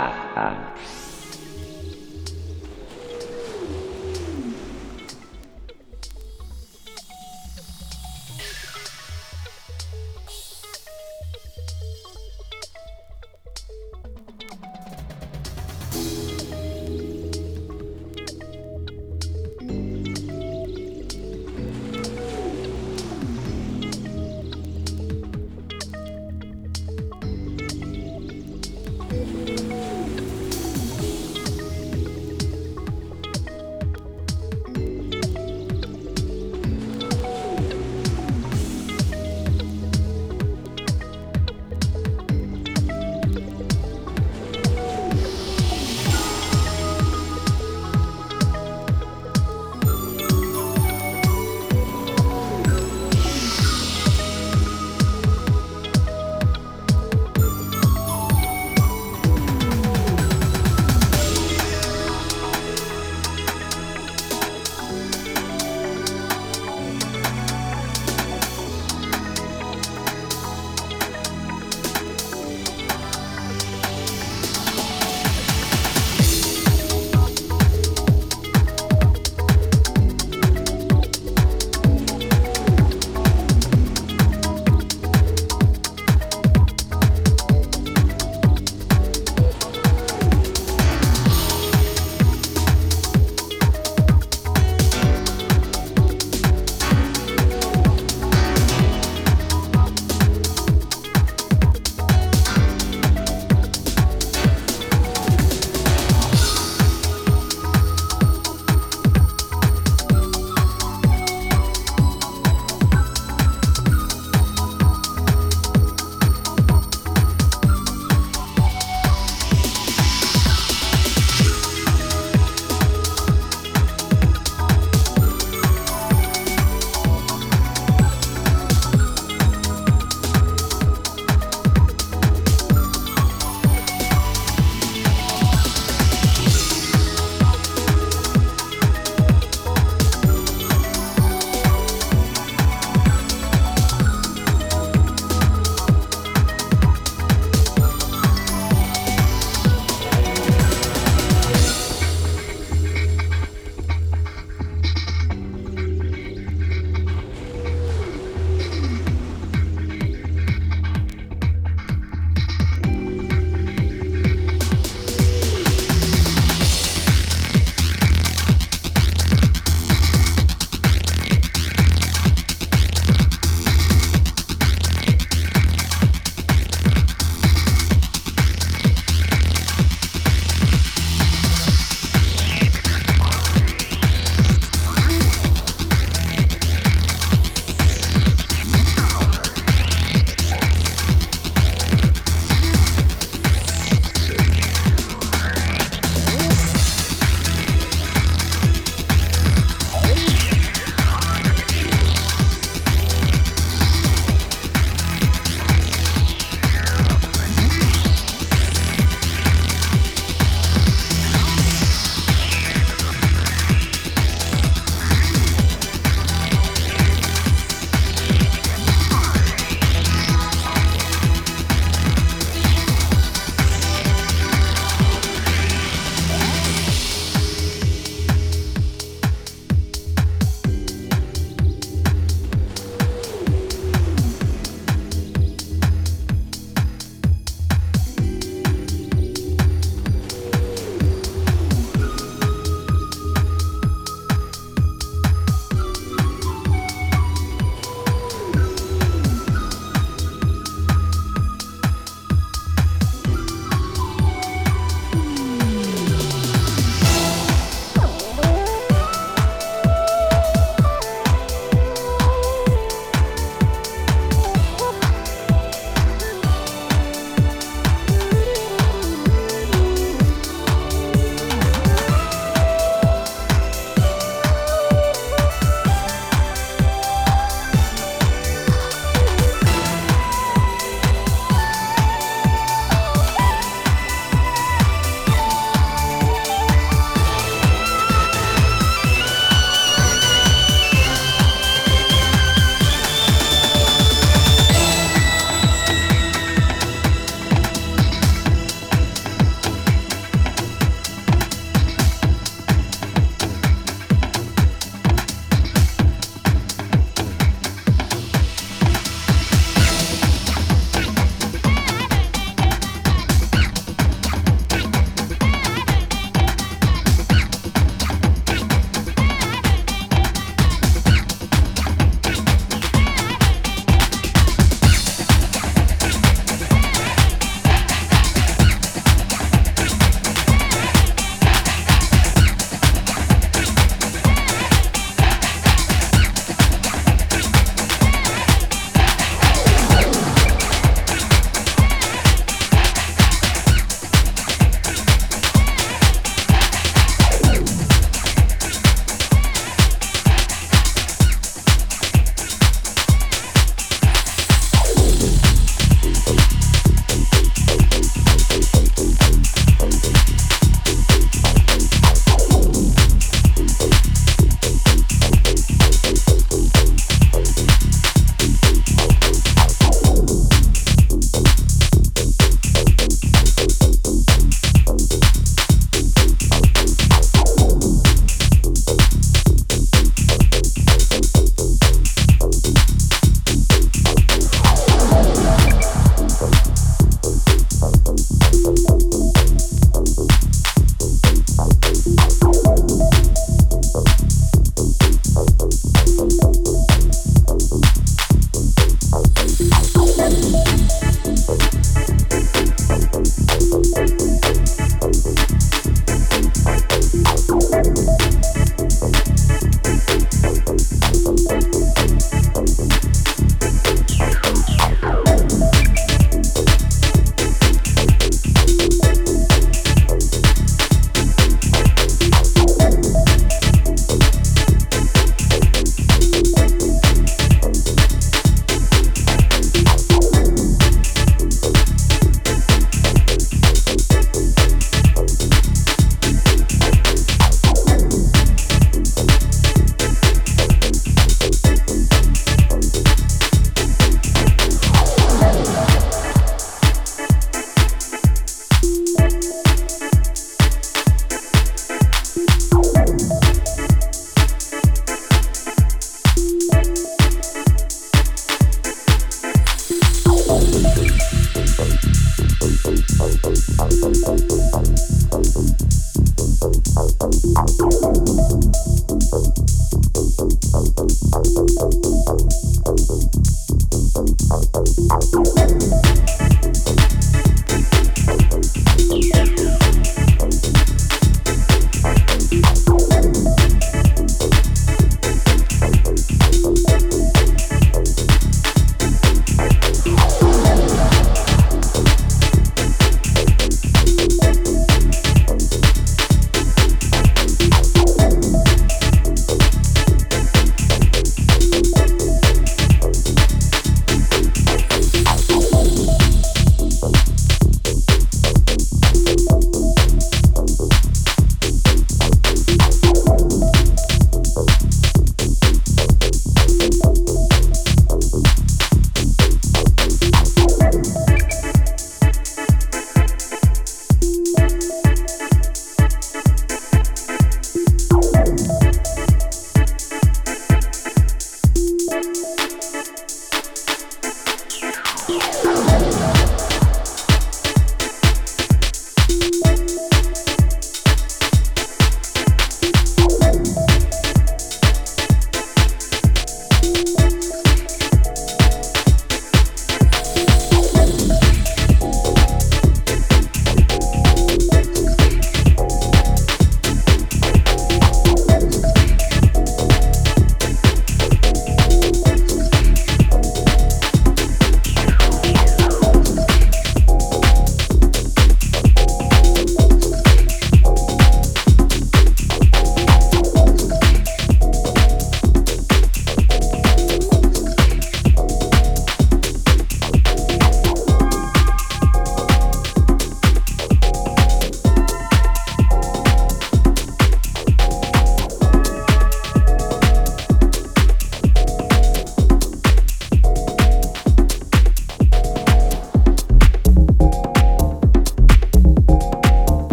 Ah, ah, ah.